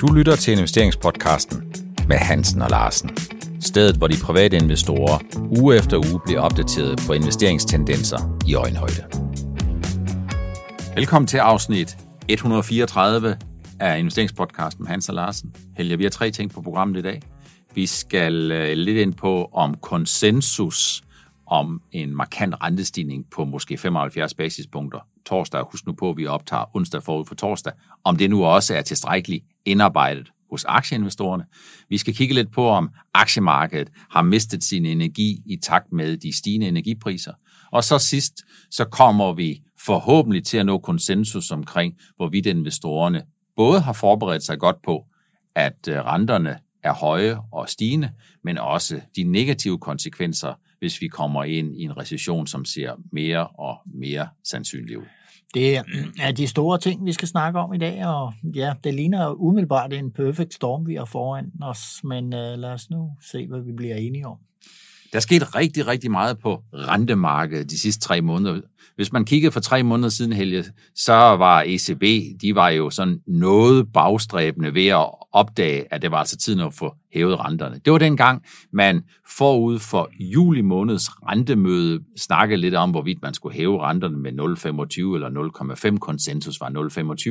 Du lytter til investeringspodcasten med Hansen og Larsen. Stedet, hvor de private investorer uge efter uge bliver opdateret på investeringstendenser i øjenhøjde. Velkommen til afsnit 134 af investeringspodcasten med Hansen og Larsen. Helge, vi har tre ting på programmet i dag. Vi skal øh, lidt ind på om konsensus om en markant rentestigning på måske 75 basispunkter torsdag. Husk nu på, at vi optager onsdag forud for torsdag. Om det nu også er tilstrækkeligt indarbejdet hos aktieinvestorerne. Vi skal kigge lidt på, om aktiemarkedet har mistet sin energi i takt med de stigende energipriser. Og så sidst, så kommer vi forhåbentlig til at nå konsensus omkring, hvorvidt investorerne både har forberedt sig godt på, at øh, renterne er høje og stigende, men også de negative konsekvenser, hvis vi kommer ind i en recession, som ser mere og mere sandsynlig ud. Det mm, er de store ting, vi skal snakke om i dag, og ja, det ligner umiddelbart en perfect storm, vi har foran os, men uh, lad os nu se, hvad vi bliver enige om. Der er sket rigtig, rigtig meget på rentemarkedet de sidste tre måneder. Hvis man kiggede for tre måneder siden, Helge, så var ECB, de var jo sådan noget bagstræbende ved at opdage, at det var altså tiden at få hævet renterne. Det var dengang, man forud for juli måneds rentemøde snakkede lidt om, hvorvidt man skulle hæve renterne med 0,25 eller 0,5. Konsensus var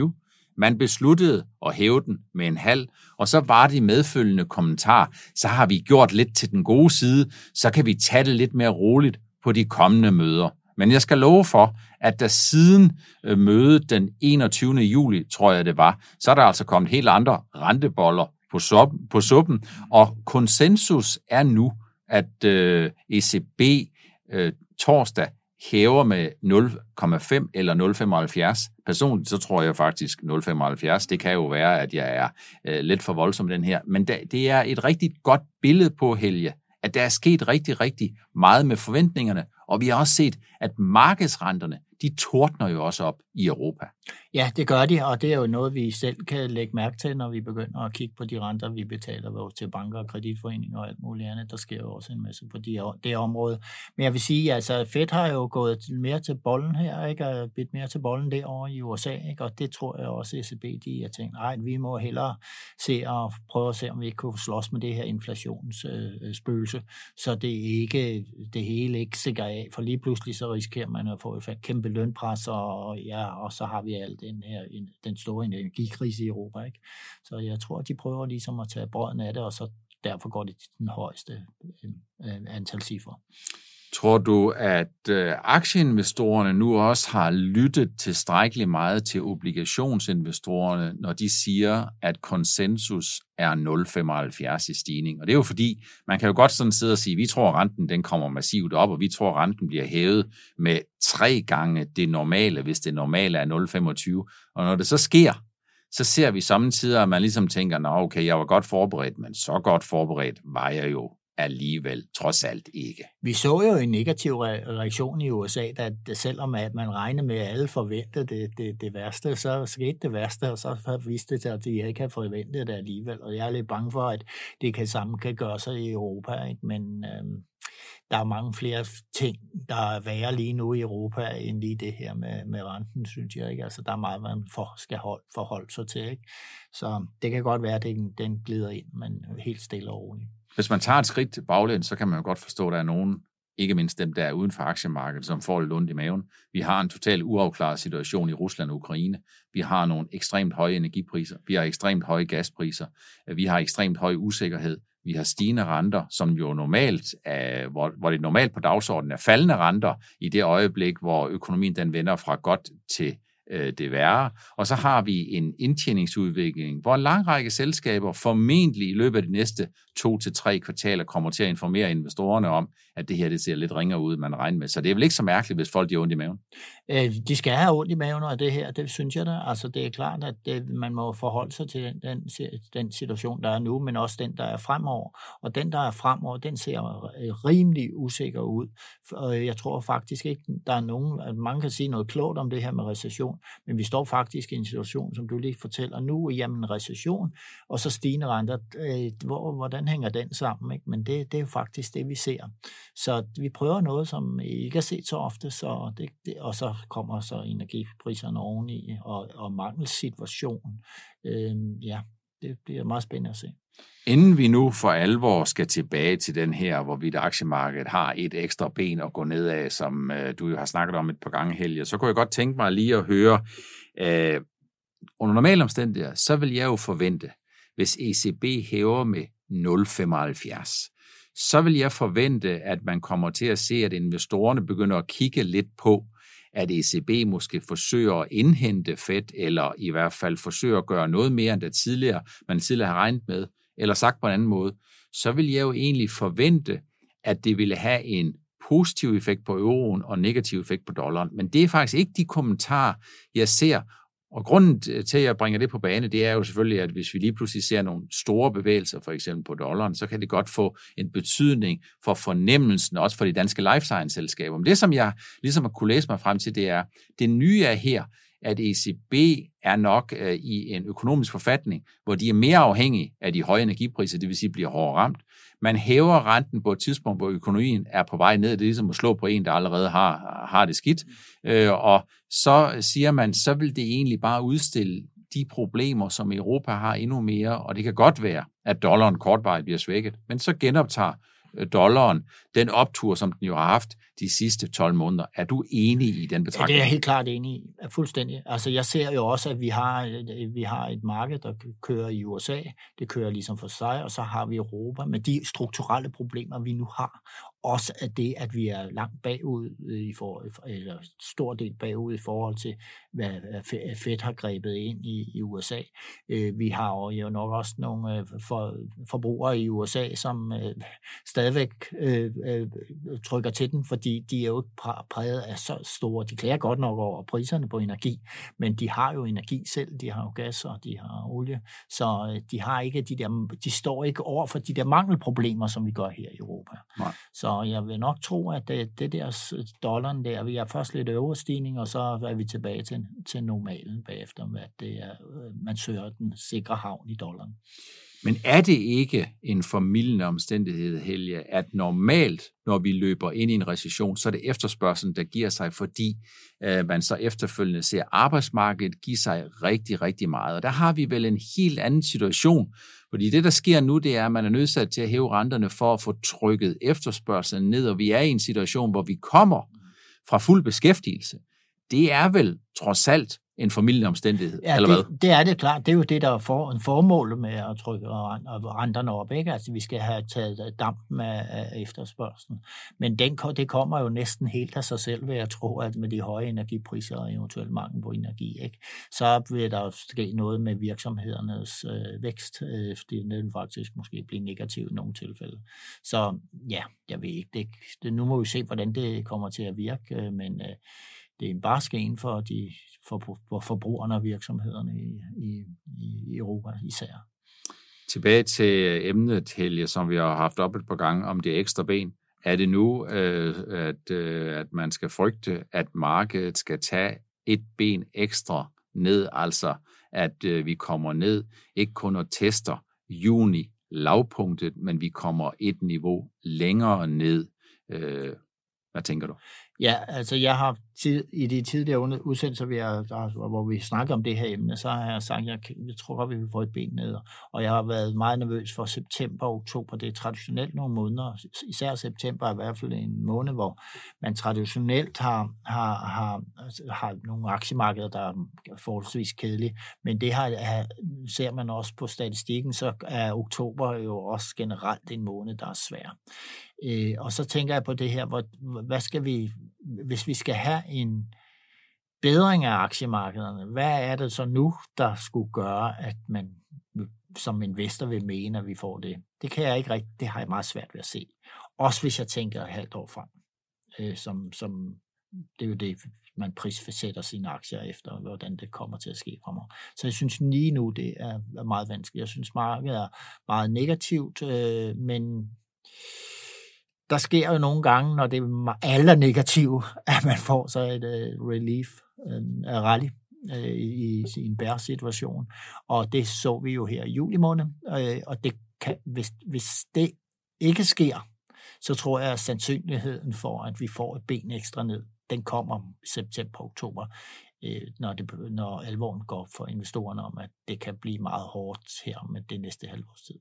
0,25. Man besluttede at hæve den med en halv, og så var det medfølgende kommentar, så har vi gjort lidt til den gode side, så kan vi tage det lidt mere roligt på de kommende møder. Men jeg skal love for, at der siden øh, mødet den 21. juli, tror jeg det var, så er der altså kommet helt andre renteboller på, suppen, på suppen, og konsensus er nu, at øh, ECB øh, torsdag hæver med 0,5 eller 0,75. Personligt så tror jeg faktisk 0,75. Det kan jo være, at jeg er øh, lidt for voldsom den her. Men da, det er et rigtig godt billede på, Helge, at der er sket rigtig, rigtig meget med forventningerne, og vi har også set, at markedsrenterne, de tordner jo også op i Europa. Ja, det gør de, og det er jo noget, vi selv kan lægge mærke til, når vi begynder at kigge på de renter, vi betaler til banker og kreditforeninger og alt muligt andet. Der sker jo også en masse på de, det område. Men jeg vil sige, altså Fed har jo gået mere til bolden her, ikke? og bidt mere til bolden derovre i USA, ikke? og det tror jeg også, ECB, de har tænkt, nej, vi må hellere se og prøve at se, om vi ikke kunne slås med det her inflationsspøgelse, øh, så det ikke det hele ikke sikker af, for lige pludselig så risikerer man at få et kæmpe lønpres, og, ja, og så har vi al den her den store energikrise i Europa. Ikke? Så jeg tror, de prøver ligesom at tage brøden af det, og så derfor går det til den højeste øh, antal cifre. Tror du, at øh, aktieinvestorerne nu også har lyttet tilstrækkeligt meget til obligationsinvestorerne, når de siger, at konsensus er 0,75 i stigning? Og det er jo fordi, man kan jo godt sådan sidde og sige, vi tror, at renten den kommer massivt op, og vi tror, at renten bliver hævet med tre gange det normale, hvis det normale er 0,25. Og når det så sker, så ser vi samtidig, at man ligesom tænker, nå okay, jeg var godt forberedt, men så godt forberedt var jeg jo alligevel trods alt ikke. Vi så jo en negativ reaktion i USA, da selvom at man regnede med, at alle forventede det, det, det værste, så skete det værste, og så viste det sig, at de ikke havde forventet det alligevel. Og jeg er lidt bange for, at det kan samme kan gøre sig i Europa, ikke? men øhm, der er mange flere ting, der er værre lige nu i Europa, end lige det her med, med renten, synes jeg. Ikke? Altså, der er meget, man for, skal hold, forholde sig til. Ikke? Så det kan godt være, at den, den glider ind, men helt stille og roligt. Hvis man tager et skridt til baglæns, så kan man jo godt forstå, at der er nogen, ikke mindst dem, der er uden for aktiemarkedet, som får lidt ondt i maven. Vi har en totalt uafklaret situation i Rusland og Ukraine. Vi har nogle ekstremt høje energipriser. Vi har ekstremt høje gaspriser. Vi har ekstremt høj usikkerhed. Vi har stigende renter, som jo normalt er, hvor, hvor det normalt på dagsordenen er faldende renter i det øjeblik, hvor økonomien den vender fra godt til øh, det værre. Og så har vi en indtjeningsudvikling, hvor en lang række selskaber formentlig i løbet af de næste to til tre kvartaler kommer til at informere investorerne om, at det her det ser lidt ringere ud, man regner med. Så det er vel ikke så mærkeligt, hvis folk har ondt i maven? Øh, de skal have ondt i maven af det her, det synes jeg da. Altså det er klart, at det, man må forholde sig til den, den, den situation, der er nu, men også den, der er fremover. Og den, der er fremover, den ser øh, rimelig usikker ud. Jeg tror faktisk ikke, der er nogen, at mange kan sige noget klogt om det her med recession, men vi står faktisk i en situation, som du lige fortæller nu, jamen recession, og så stigende renter. Øh, hvor, hvordan hænger den sammen? Ikke? Men det, det er jo faktisk det, vi ser. Så vi prøver noget, som I ikke har set så ofte, så det, det, og så kommer så energipriserne oveni, og, og mangelsituationen. Øh, ja, det bliver meget spændende at se. Inden vi nu for alvor skal tilbage til den her, hvorvidt aktiemarkedet har et ekstra ben at gå ned af, som øh, du jo har snakket om et par gange, Helge, så kunne jeg godt tænke mig lige at høre, øh, under normale omstændigheder, så vil jeg jo forvente, hvis ECB hæver med 0,75, så vil jeg forvente, at man kommer til at se, at investorerne begynder at kigge lidt på, at ECB måske forsøger at indhente Fed, eller i hvert fald forsøger at gøre noget mere, end det tidligere, man tidligere har regnet med, eller sagt på en anden måde, så vil jeg jo egentlig forvente, at det ville have en positiv effekt på euroen og negativ effekt på dollaren. Men det er faktisk ikke de kommentarer, jeg ser. Og grunden til, at jeg bringer det på bane, det er jo selvfølgelig, at hvis vi lige pludselig ser nogle store bevægelser, for eksempel på dollaren, så kan det godt få en betydning for fornemmelsen, også for de danske life science-selskaber. Men det, som jeg ligesom har kunne læse mig frem til, det er, det nye er her, at ECB er nok øh, i en økonomisk forfatning, hvor de er mere afhængige af de høje energipriser, det vil sige bliver hårdere ramt. Man hæver renten på et tidspunkt, hvor økonomien er på vej ned. Det er ligesom at slå på en, der allerede har, har det skidt. Øh, og så siger man, så vil det egentlig bare udstille de problemer, som Europa har endnu mere, og det kan godt være, at dollaren kortvarigt bliver svækket, men så genoptager dollaren, den optur, som den jo har haft de sidste 12 måneder. Er du enig i den betragtning? Ja, det er jeg helt klart enig i. Fuldstændig. Altså, jeg ser jo også, at vi har, vi har et marked, der kører i USA. Det kører ligesom for sig, og så har vi Europa med de strukturelle problemer, vi nu har også af det, at vi er langt bagud, i for, eller stor del bagud i forhold til, hvad Fed har grebet ind i, i USA. Øh, vi har jo nok også nogle øh, for, forbrugere i USA, som øh, stadigvæk øh, øh, trykker til den, fordi de er jo ikke præget af så store. De klager godt nok over priserne på energi, men de har jo energi selv, de har jo gas og de har olie, så øh, de har ikke de der, de står ikke over for de der mangelproblemer, som vi gør her i Europa. Nej. Så jeg vil nok tro, at det, det der øh, dollaren der, vi er først lidt overstigning, og så er vi tilbage til, til normalen bagefter, at det er, øh, man søger den sikre havn i dollaren. Men er det ikke en formidlende omstændighed, Helge, at normalt, når vi løber ind i en recession, så er det efterspørgselen, der giver sig, fordi øh, man så efterfølgende ser arbejdsmarkedet give sig rigtig, rigtig meget. Og der har vi vel en helt anden situation, fordi det, der sker nu, det er, at man er nødsat til at hæve renterne for at få trykket efterspørgselen ned, og vi er i en situation, hvor vi kommer fra fuld beskæftigelse. Det er vel trods alt en formidlende omstændighed, ja, eller det, hvad? det er det klart. Det er jo det, der er for, en formål med at trykke renterne op. Ikke? Altså, vi skal have taget dampen af, af efterspørgselen. Men den, det kommer jo næsten helt af sig selv, ved at tro, at med de høje energipriser og eventuelt mangel på energi, ikke? så vil der ske noget med virksomhedernes øh, vækst, øh, fordi den vil faktisk måske blive negativ i nogle tilfælde. Så ja, jeg ved ikke. Det, det, nu må vi se, hvordan det kommer til at virke, øh, men øh, det er en barske en for, de, for, for forbrugerne og virksomhederne i, i, i Europa især. Tilbage til emnet, Helge, som vi har haft op et par gange om det ekstra ben. Er det nu, øh, at, øh, at man skal frygte, at markedet skal tage et ben ekstra ned, altså at øh, vi kommer ned, ikke kun og tester juni lavpunktet, men vi kommer et niveau længere ned. Øh, hvad tænker du? Ja, altså jeg har tid, i de tidligere udsendelser, vi har, der, hvor vi snakker om det her emne, så har jeg sagt, at jeg, jeg tror godt, vi vil få et ben ned. Og jeg har været meget nervøs for september og oktober. Det er traditionelt nogle måneder, især september er i hvert fald en måned, hvor man traditionelt har, har, har, altså, har nogle aktiemarkeder, der er forholdsvis kedelige. Men det har, ser man også på statistikken, så er oktober jo også generelt en måned, der er svær. Øh, og så tænker jeg på det her, hvor, hvad skal vi, hvis vi skal have en bedring af aktiemarkederne, hvad er det så nu, der skulle gøre, at man som investor vil mene, at vi får det? Det kan jeg ikke rigtig, det har jeg meget svært ved at se. Også hvis jeg tænker et halvt år frem, øh, som, som det er jo det, man prisfastsætter sine aktier efter, hvordan det kommer til at ske fremover. Så jeg synes lige nu, det er meget vanskeligt. Jeg synes, markedet er meget negativt, øh, men der sker jo nogle gange, når det er alle negative, at man får så et uh, relief, en uh, rally uh, i, i en bære situation. Og det så vi jo her i juli måned. Uh, og det kan, hvis, hvis det ikke sker, så tror jeg, at sandsynligheden for, at vi får et ben ekstra ned, den kommer september-oktober. når, det, når alvoren går op for investorerne om, at det kan blive meget hårdt her med det næste halvårs tid.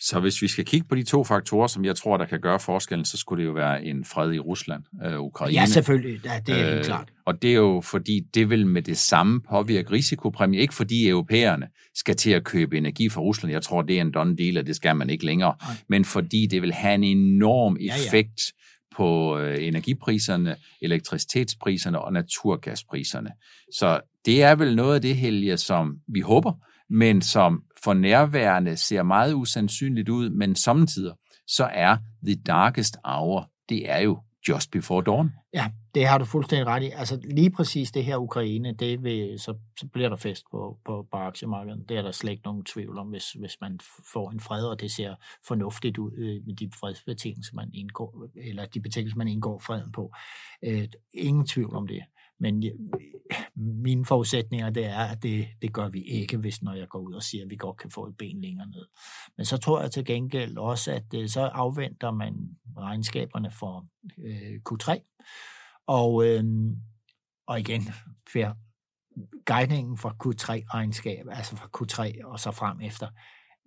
Så hvis vi skal kigge på de to faktorer, som jeg tror, der kan gøre forskellen, så skulle det jo være en fred i Rusland, øh, Ukraine. Ja, selvfølgelig. Ja, det er øh, klart. Og det er jo fordi, det vil med det samme påvirke risikopræmie. Ikke fordi europæerne skal til at købe energi fra Rusland. Jeg tror, det er en done deal, og det skal man ikke længere. Nej. Men fordi det vil have en enorm effekt ja, ja. på øh, energipriserne, elektricitetspriserne og naturgaspriserne. Så det er vel noget af det, Helge, som vi håber, men som for nærværende ser meget usandsynligt ud, men samtidig så er the darkest hour, det er jo just before dawn. Ja, det har du fuldstændig ret i. Altså lige præcis det her Ukraine, det vil, så, så bliver der fest på, på, på aktiemarkedet. Det er der slet ikke nogen tvivl om, hvis, hvis man får en fred, og det ser fornuftigt ud øh, med de fredsbetingelser, man indgår, eller de betingelser, man indgår freden på. Øh, ingen tvivl om det. Men mine forudsætninger, det er, at det, det gør vi ikke, hvis når jeg går ud og siger, at vi godt kan få et ben længere ned. Men så tror jeg til gengæld også, at øh, så afventer man regnskaberne for øh, Q3. Og, øh, og igen, for guidningen for Q3-regnskab, altså fra Q3 og så frem efter,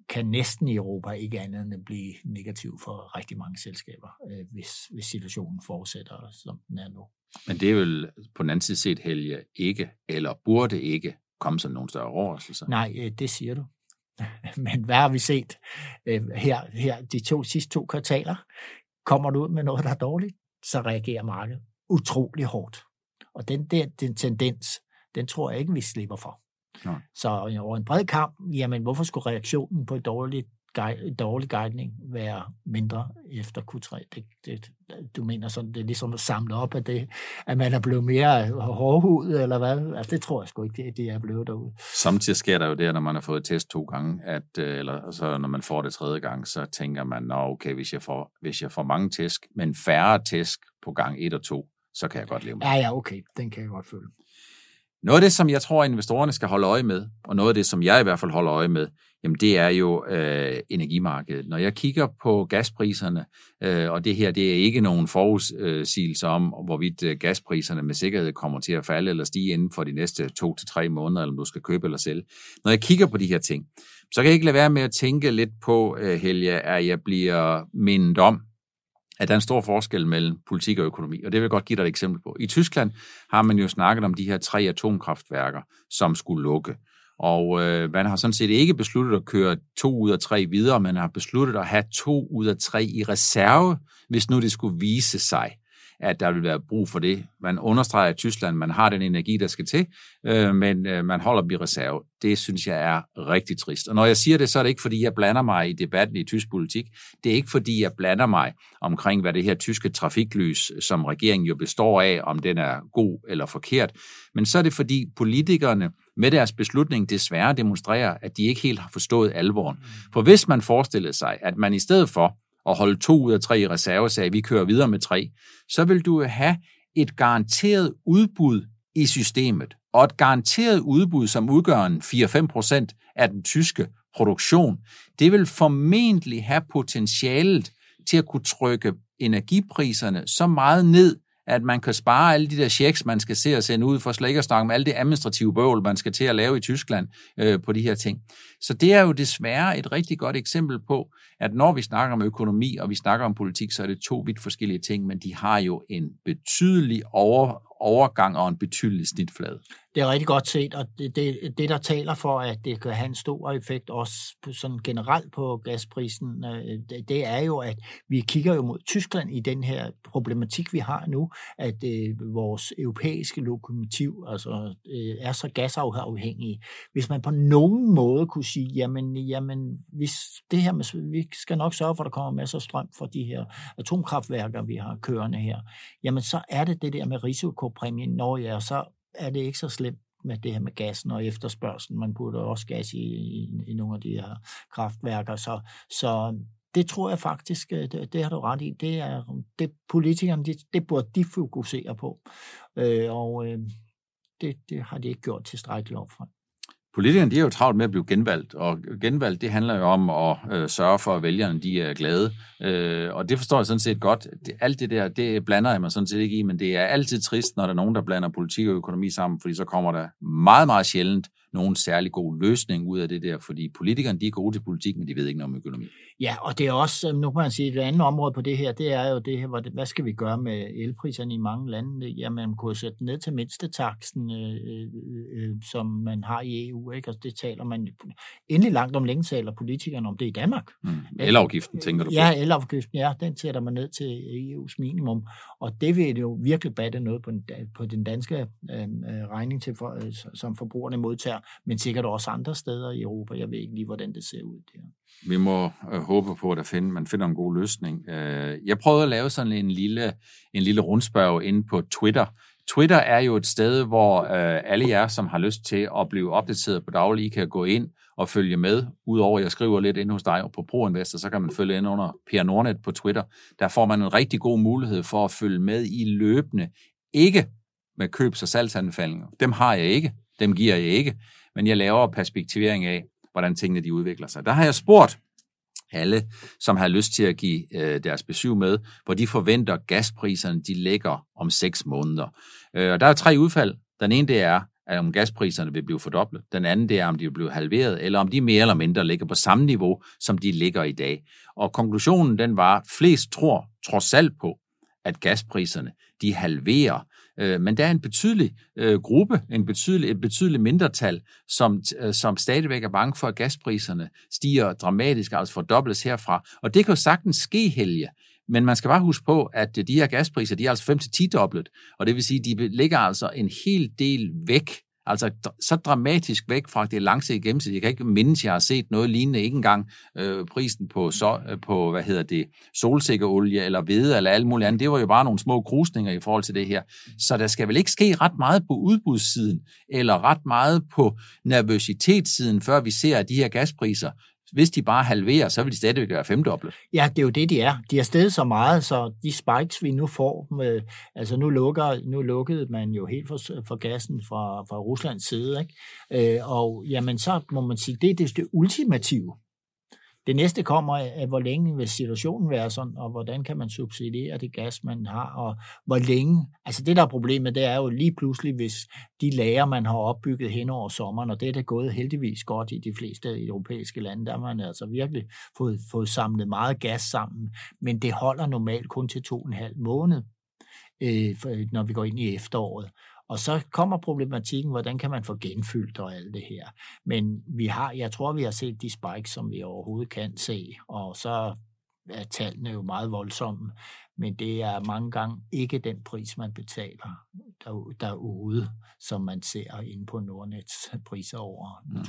kan næsten i Europa ikke andet end blive negativ for rigtig mange selskaber, øh, hvis, hvis situationen fortsætter, som den er nu. Men det er vel på den anden side set, Helge, ikke, eller burde ikke komme som nogen større overraskelse. Nej, øh, det siger du. Men hvad har vi set øh, her, her de to sidste to kvartaler? Kommer du ud med noget, der er dårligt, så reagerer markedet utrolig hårdt. Og den der den tendens, den tror jeg ikke, vi slipper for. Nej. Så over en bred kamp, jamen hvorfor skulle reaktionen på et dårligt dårlig guidning være mindre efter Q3. Det, det, du mener sådan, det er ligesom at samle op af det, at man er blevet mere hårdhud, eller hvad? Altså, det tror jeg sgu ikke, det, det er blevet derude. Samtidig sker der jo det, når man har fået test to gange, at, øh, eller så når man får det tredje gang, så tænker man, nå okay, hvis jeg får, hvis jeg får mange tæsk, men færre tæsk på gang et og to, så kan jeg godt leve med. Ja, ja, okay, den kan jeg godt følge. Noget af det, som jeg tror, investorerne skal holde øje med, og noget af det, som jeg i hvert fald holder øje med, jamen det er jo øh, energimarkedet. Når jeg kigger på gaspriserne, øh, og det her, det er ikke nogen forudsigelse om, hvorvidt øh, gaspriserne med sikkerhed kommer til at falde eller stige inden for de næste to til tre måneder, eller om du skal købe eller sælge. Når jeg kigger på de her ting, så kan jeg ikke lade være med at tænke lidt på, øh, Helge, at jeg bliver mindet om, at der er en stor forskel mellem politik og økonomi, og det vil jeg godt give dig et eksempel på. I Tyskland har man jo snakket om de her tre atomkraftværker, som skulle lukke. Og øh, man har sådan set ikke besluttet at køre to ud af tre videre, men har besluttet at have to ud af tre i reserve, hvis nu det skulle vise sig, at der vil være brug for det. Man understreger i Tyskland, man har den energi, der skal til, øh, men øh, man holder dem i reserve. Det synes jeg er rigtig trist. Og når jeg siger det, så er det ikke, fordi jeg blander mig i debatten i tysk politik. Det er ikke, fordi jeg blander mig omkring, hvad det her tyske trafiklys, som regeringen jo består af, om den er god eller forkert. Men så er det, fordi politikerne med deres beslutning desværre demonstrerer, at de ikke helt har forstået alvoren. For hvis man forestillede sig, at man i stedet for og holde to ud af tre i reserve, sagde, vi kører videre med tre, så vil du have et garanteret udbud i systemet, og et garanteret udbud, som udgør en 4-5 procent af den tyske produktion, det vil formentlig have potentialet til at kunne trykke energipriserne så meget ned, at man kan spare alle de der checks, man skal se og sende ud, for slet ikke at snakke om alle det administrative bøvl, man skal til at lave i Tyskland øh, på de her ting. Så det er jo desværre et rigtig godt eksempel på, at når vi snakker om økonomi og vi snakker om politik, så er det to vidt forskellige ting, men de har jo en betydelig over, overgang og en betydelig snitflade. Det er rigtig godt set, og det, det, det der taler for, at det kan have en stor effekt også sådan generelt på gasprisen, det, det er jo, at vi kigger jo mod Tyskland i den her problematik, vi har nu, at øh, vores europæiske lokomotiv altså, øh, er så gasafhængige. Hvis man på nogen måde kunne sige, jamen, jamen hvis det her med, vi skal nok sørge for, at der kommer masser af strøm fra de her atomkraftværker, vi har kørende her, jamen så er det det der med risikopræmien, når jeg så er det ikke så slemt med det her med gassen og efterspørgselen. Man putter også gas i, i, i nogle af de her kraftværker. Så, så det tror jeg faktisk, øh, det, det har du ret i, det er det politikerne, det, det burde de fokusere på. Øh, og øh, det, det har de ikke gjort tilstrækkeligt opfra. Politikerne de er jo travlt med at blive genvalgt, og genvalgt det handler jo om at øh, sørge for, at vælgerne de er glade. Øh, og det forstår jeg sådan set godt. Det, alt det der, det blander jeg mig sådan set ikke i, men det er altid trist, når der er nogen, der blander politik og økonomi sammen, fordi så kommer der meget, meget sjældent nogen særlig god løsning ud af det der, fordi politikerne de er gode til politik, men de ved ikke noget om økonomi. Ja, og det er også, nu kan man sige, et andet område på det her, det er jo det her, hvad skal vi gøre med elpriserne i mange lande? Jamen, man kunne sætte ned til mindstetaksten, øh, øh, øh, som man har i EU, ikke? Og det taler man endelig langt om længe, taler politikerne om det i Danmark. Mm. Elafgiften, tænker du på? Ja, elafgiften, ja, den sætter man ned til EU's minimum, og det vil jo virkelig batte noget på den, på den danske øh, regning, til for, øh, som forbrugerne modtager, men sikkert også andre steder i Europa. Jeg ved ikke lige, hvordan det ser ud der. Vi må øh, håbe på, at der find, man finder en god løsning. Øh, jeg prøvede at lave sådan en lille, en lille rundspørg inde på Twitter. Twitter er jo et sted, hvor øh, alle jer, som har lyst til at blive opdateret på daglig, kan gå ind og følge med. Udover at jeg skriver lidt ind hos dig og på ProInvestor, så kan man følge ind under Per Nordnet på Twitter. Der får man en rigtig god mulighed for at følge med i løbende. Ikke med købs- og salgsanbefalinger. Dem har jeg ikke. Dem giver jeg ikke. Men jeg laver perspektivering af, hvordan tingene de udvikler sig. Der har jeg spurgt alle, som har lyst til at give øh, deres besøg med, hvor de forventer gaspriserne, de ligger om 6 måneder. Øh, og der er tre udfald. Den ene det er, at om gaspriserne vil blive fordoblet. Den anden det er, om de vil blive halveret, eller om de mere eller mindre ligger på samme niveau, som de ligger i dag. Og konklusionen den var, flest tror trods alt på, at gaspriserne de halverer Øh, men der er en betydelig øh, gruppe, en betydelig, et betydeligt mindretal, som, øh, som stadigvæk er bange for, at gaspriserne stiger dramatisk, altså fordobles herfra. Og det kan jo sagtens ske, Helge. Men man skal bare huske på, at øh, de her gaspriser, de er altså 5-10 dobblet, og det vil sige, de ligger altså en hel del væk Altså så dramatisk væk fra det langsigtede gennemsnit. Jeg kan ikke mindes, jeg har set noget lignende. Ikke engang øh, prisen på, så, øh, på hvad hedder det, solsikkeolie eller hvede eller alt muligt andet. Det var jo bare nogle små krusninger i forhold til det her. Så der skal vel ikke ske ret meget på udbudssiden eller ret meget på nervøsitetssiden, før vi ser, at de her gaspriser hvis de bare halverer, så vil de stadigvæk være femdoblet. Ja, det er jo det, de er. De er stedet så meget, så de spikes, vi nu får, med, altså nu, lukker, nu lukkede man jo helt for, for gassen fra, fra Ruslands side, ikke? Øh, og jamen, så må man sige, det er det, det ultimative. Det næste kommer af, hvor længe vil situationen være sådan, og hvordan kan man subsidiere det gas, man har, og hvor længe. Altså det, der er problemet, det er jo lige pludselig, hvis de lager, man har opbygget hen over sommeren, og det er det gået heldigvis godt i de fleste europæiske lande, der har man altså virkelig fået, fået samlet meget gas sammen, men det holder normalt kun til to og en halv måned, øh, når vi går ind i efteråret. Og så kommer problematikken, hvordan kan man få genfyldt og alt det her. Men vi har, jeg tror, vi har set de spikes, som vi overhovedet kan se, og så er tallene jo meget voldsomme, men det er mange gange ikke den pris, man betaler der, derude, som man ser inde på Nordnets priser over mm.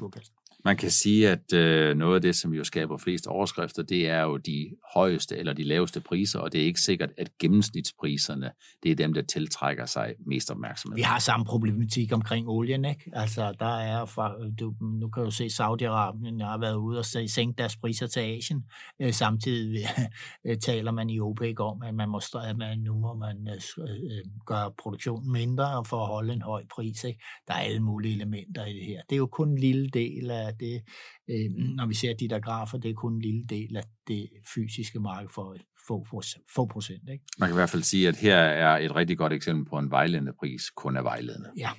Man kan sige, at øh, noget af det, som jo skaber flest overskrifter, det er jo de højeste eller de laveste priser, og det er ikke sikkert, at gennemsnitspriserne, det er dem, der tiltrækker sig mest opmærksomhed. Vi har samme problematik omkring olien, ikke? Altså, der er, fra, du, nu kan du se, Saudi-Arabien har været ude og sænke deres priser til Asien. Øh, samtidig øh, taler man i OPEC om, at man må, at man, nu må man øh, øh gøre produktionen mindre for at holde en høj pris, ikke? Der er alle mulige elementer i det her. Det er jo kun en lille del af det, øh, når vi ser de der grafer, det er kun en lille del af det fysiske marked for få, få, få procent. Ikke? Man kan i hvert fald sige, at her er et rigtig godt eksempel på en vejledende pris, kun er vejledende. Ja.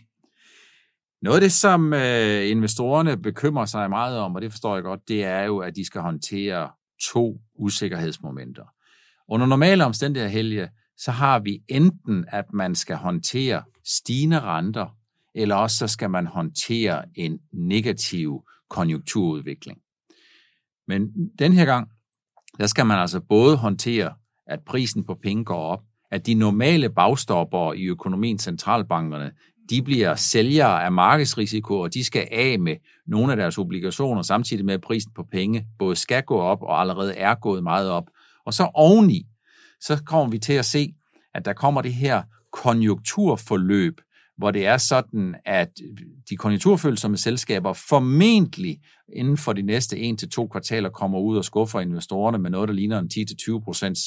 Noget af det, som øh, investorerne bekymrer sig meget om, og det forstår jeg godt, det er jo, at de skal håndtere to usikkerhedsmomenter. Under normale omstændigheder, Helge, så har vi enten, at man skal håndtere stigende renter, eller også så skal man håndtere en negativ konjunkturudvikling. Men den her gang, der skal man altså både håndtere, at prisen på penge går op, at de normale bagstopper i økonomien, centralbankerne, de bliver sælgere af markedsrisiko, og de skal af med nogle af deres obligationer, samtidig med at prisen på penge både skal gå op og allerede er gået meget op. Og så oveni, så kommer vi til at se, at der kommer det her konjunkturforløb, hvor det er sådan, at de konjunkturfølsomme selskaber formentlig inden for de næste 1-2 kvartaler kommer ud og skuffer investorerne med noget, der ligner en 10-20 procents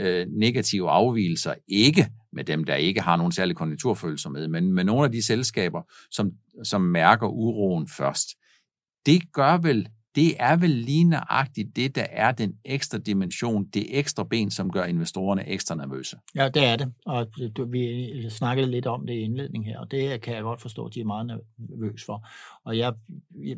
øh, negative afvielser. Ikke med dem, der ikke har nogen særlig konjunkturfølsomhed, men med nogle af de selskaber, som, som mærker uroen først. det gør vel, det er vel lige nøjagtigt det, der er den ekstra dimension, det ekstra ben, som gør investorerne ekstra nervøse. Ja, det er det, og vi snakkede lidt om det i indledningen her, og det kan jeg godt forstå, at de er meget nervøse for. Og jeg, jeg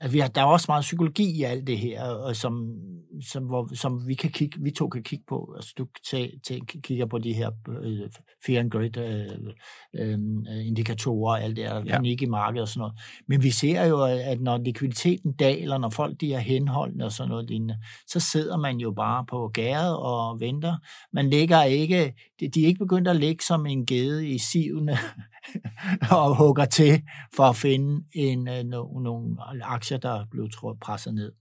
at vi har, der er også meget psykologi i alt det her, og som, som, hvor, som vi, kan kigge, vi to kan kigge på. Altså, du tage, tage, kigger på de her øh, fear and great øh, øh, indikatorer og alt det her, ja. panik i markedet og sådan noget. Men vi ser jo, at når likviditeten daler, når folk de er henholdende og sådan noget lignende, så sidder man jo bare på gæret og venter. Man ligger ikke, de, er ikke begyndt at ligge som en gede i sivene og hugger til for at finde en, øh, no, nogle aktier, der er blevet presset ned.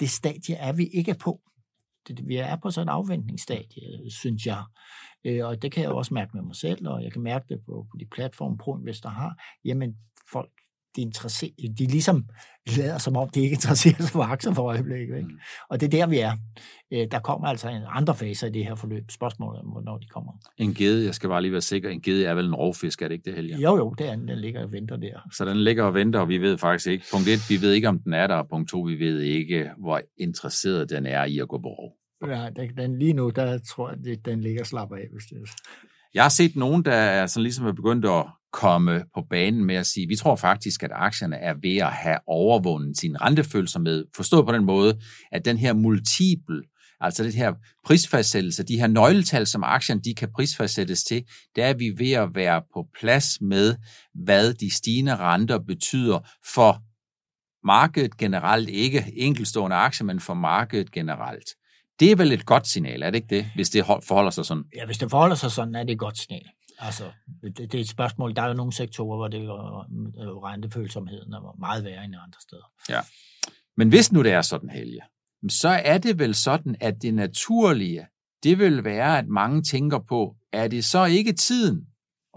Det stadie er vi ikke på. Det, vi er på sådan et afventningsstadie, synes jeg. Øh, og det kan jeg også mærke med mig selv, og jeg kan mærke det på, på de platforme, Pro Investor har. Jamen, de, interesser, de ligesom lader som om, de ikke interesserer sig for aktier for øjeblikket. Ikke? Mm. Og det er der, vi er. Øh, der kommer altså en andre faser i det her forløb. Spørgsmålet om, hvornår de kommer. En gede, jeg skal bare lige være sikker, en gede er vel en rovfisk, er det ikke det, Helge? Jo, jo, det er den. Den ligger og venter der. Så den ligger og venter, og vi ved faktisk ikke. Punkt 1, vi ved ikke, om den er der, og punkt 2, vi ved ikke, hvor interesseret den er i at gå på rov. Ja, den, lige nu, der tror jeg, den ligger og slapper af, hvis det er. Jeg har set nogen, der er sådan ligesom er begyndt at komme på banen med at sige, vi tror faktisk, at aktierne er ved at have overvundet sin rentefølsomhed. Forstået på den måde, at den her multiple, altså det her prisfastsættelse, de her nøgletal, som aktierne de kan prisfastsættes til, der er vi ved at være på plads med, hvad de stigende renter betyder for markedet generelt, ikke enkelstående aktier, men for markedet generelt. Det er vel et godt signal, er det ikke det, hvis det forholder sig sådan? Ja, hvis det forholder sig sådan, er det et godt signal. Altså, det, det er et spørgsmål. Der er jo nogle sektorer, hvor det er rentefølsomheden er meget værre end andre steder. Ja. Men hvis nu det er sådan, Helge, så er det vel sådan, at det naturlige, det vil være, at mange tænker på, er det så ikke tiden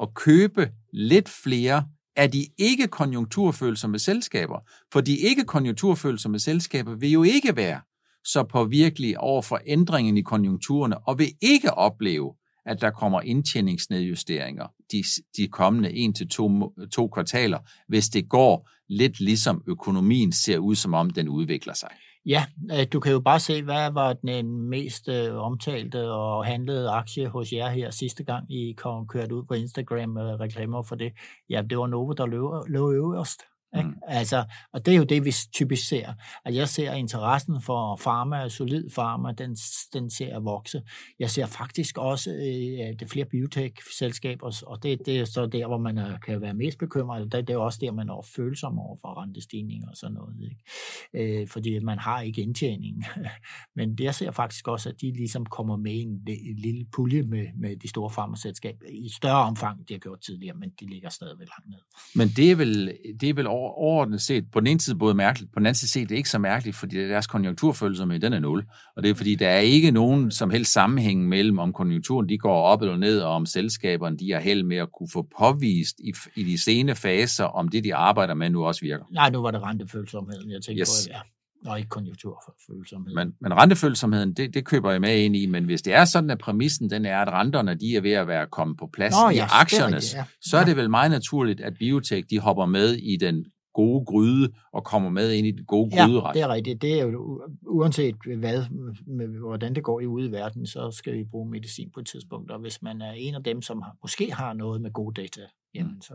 at købe lidt flere af de ikke konjunkturfølsomme selskaber? For de ikke konjunkturfølsomme selskaber vil jo ikke være så påvirkelige over for ændringen i konjunkturerne, og vil ikke opleve, at der kommer indtjeningsnedjusteringer de, de kommende en til to, to kvartaler, hvis det går lidt ligesom økonomien ser ud, som om den udvikler sig. Ja, øh, du kan jo bare se, hvad var den mest øh, omtalte og handlede aktie hos jer her sidste gang, I kom kørt ud på Instagram med reklamer for det. Ja, det var Novo, der lå øverst. Ikke? Mm. Altså, og det er jo det, vi typisk ser. At jeg ser interessen for farma, solid farma, den, den ser at vokse. Jeg ser faktisk også øh, det flere biotech-selskaber, og det, det er så der, hvor man er, kan være mest bekymret. Det, det er også der, man er følsom over for rentestigninger og sådan noget. Ikke? Øh, fordi man har ikke indtjening. Men jeg ser faktisk også, at de ligesom kommer med en, en lille pulje med, med de store farmaselskaber i større omfang, de har gjort tidligere, men de ligger stadigvæk langt ned. Men det er vel, det er vel overordnet set, på den ene side både mærkeligt, på den anden side set det er ikke så mærkeligt, fordi deres konjunkturfølelse med, den er nul. Og det er fordi, der er ikke nogen som helst sammenhæng mellem, om konjunkturen de går op eller ned, og om selskaberne de har held med at kunne få påvist i, i de sene faser, om det, de arbejder med, nu også virker. Nej, nu var det rentefølsomheden, jeg tænkte yes. på. Ja. Og ikke konjunkturfølsomhed. Men, men rentefølsomheden, det, det køber jeg med ind i, men hvis det er sådan, at præmissen den er, at renterne de er ved at være kommet på plads Nå, i ja, aktiernes, det, ja. så er det vel meget naturligt, at biotech de hopper med i den gode gryde og kommer med ind i den gode ja, gryderet. det er rigtigt. Det er jo uanset hvad, med, hvordan det går i ude i verden, så skal vi bruge medicin på et tidspunkt. Og hvis man er en af dem, som har, måske har noget med gode data, jamen mm. så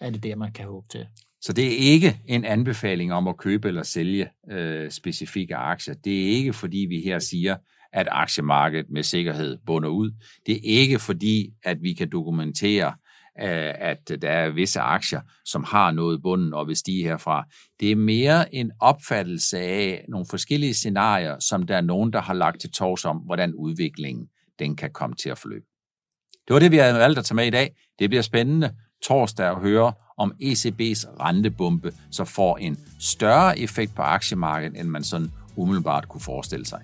er det der, man kan håbe til. Så det er ikke en anbefaling om at købe eller sælge øh, specifikke aktier. Det er ikke fordi, vi her siger, at aktiemarkedet med sikkerhed bunder ud. Det er ikke fordi, at vi kan dokumentere, øh, at der er visse aktier, som har noget bunden og vil stige herfra. Det er mere en opfattelse af nogle forskellige scenarier, som der er nogen, der har lagt til tors om, hvordan udviklingen den kan komme til at forløbe. Det var det, vi havde valgt at tage med i dag. Det bliver spændende torsdag at høre om ECB's rentebombe så får en større effekt på aktiemarkedet, end man sådan umiddelbart kunne forestille sig.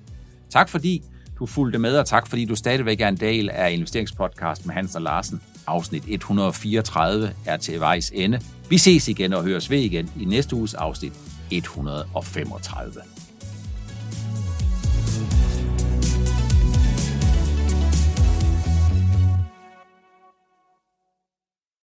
Tak fordi du fulgte med, og tak fordi du stadigvæk er en del af investeringspodcast med Hans og Larsen. Afsnit 134 er til vejs ende. Vi ses igen og høres ved igen i næste uges afsnit 135.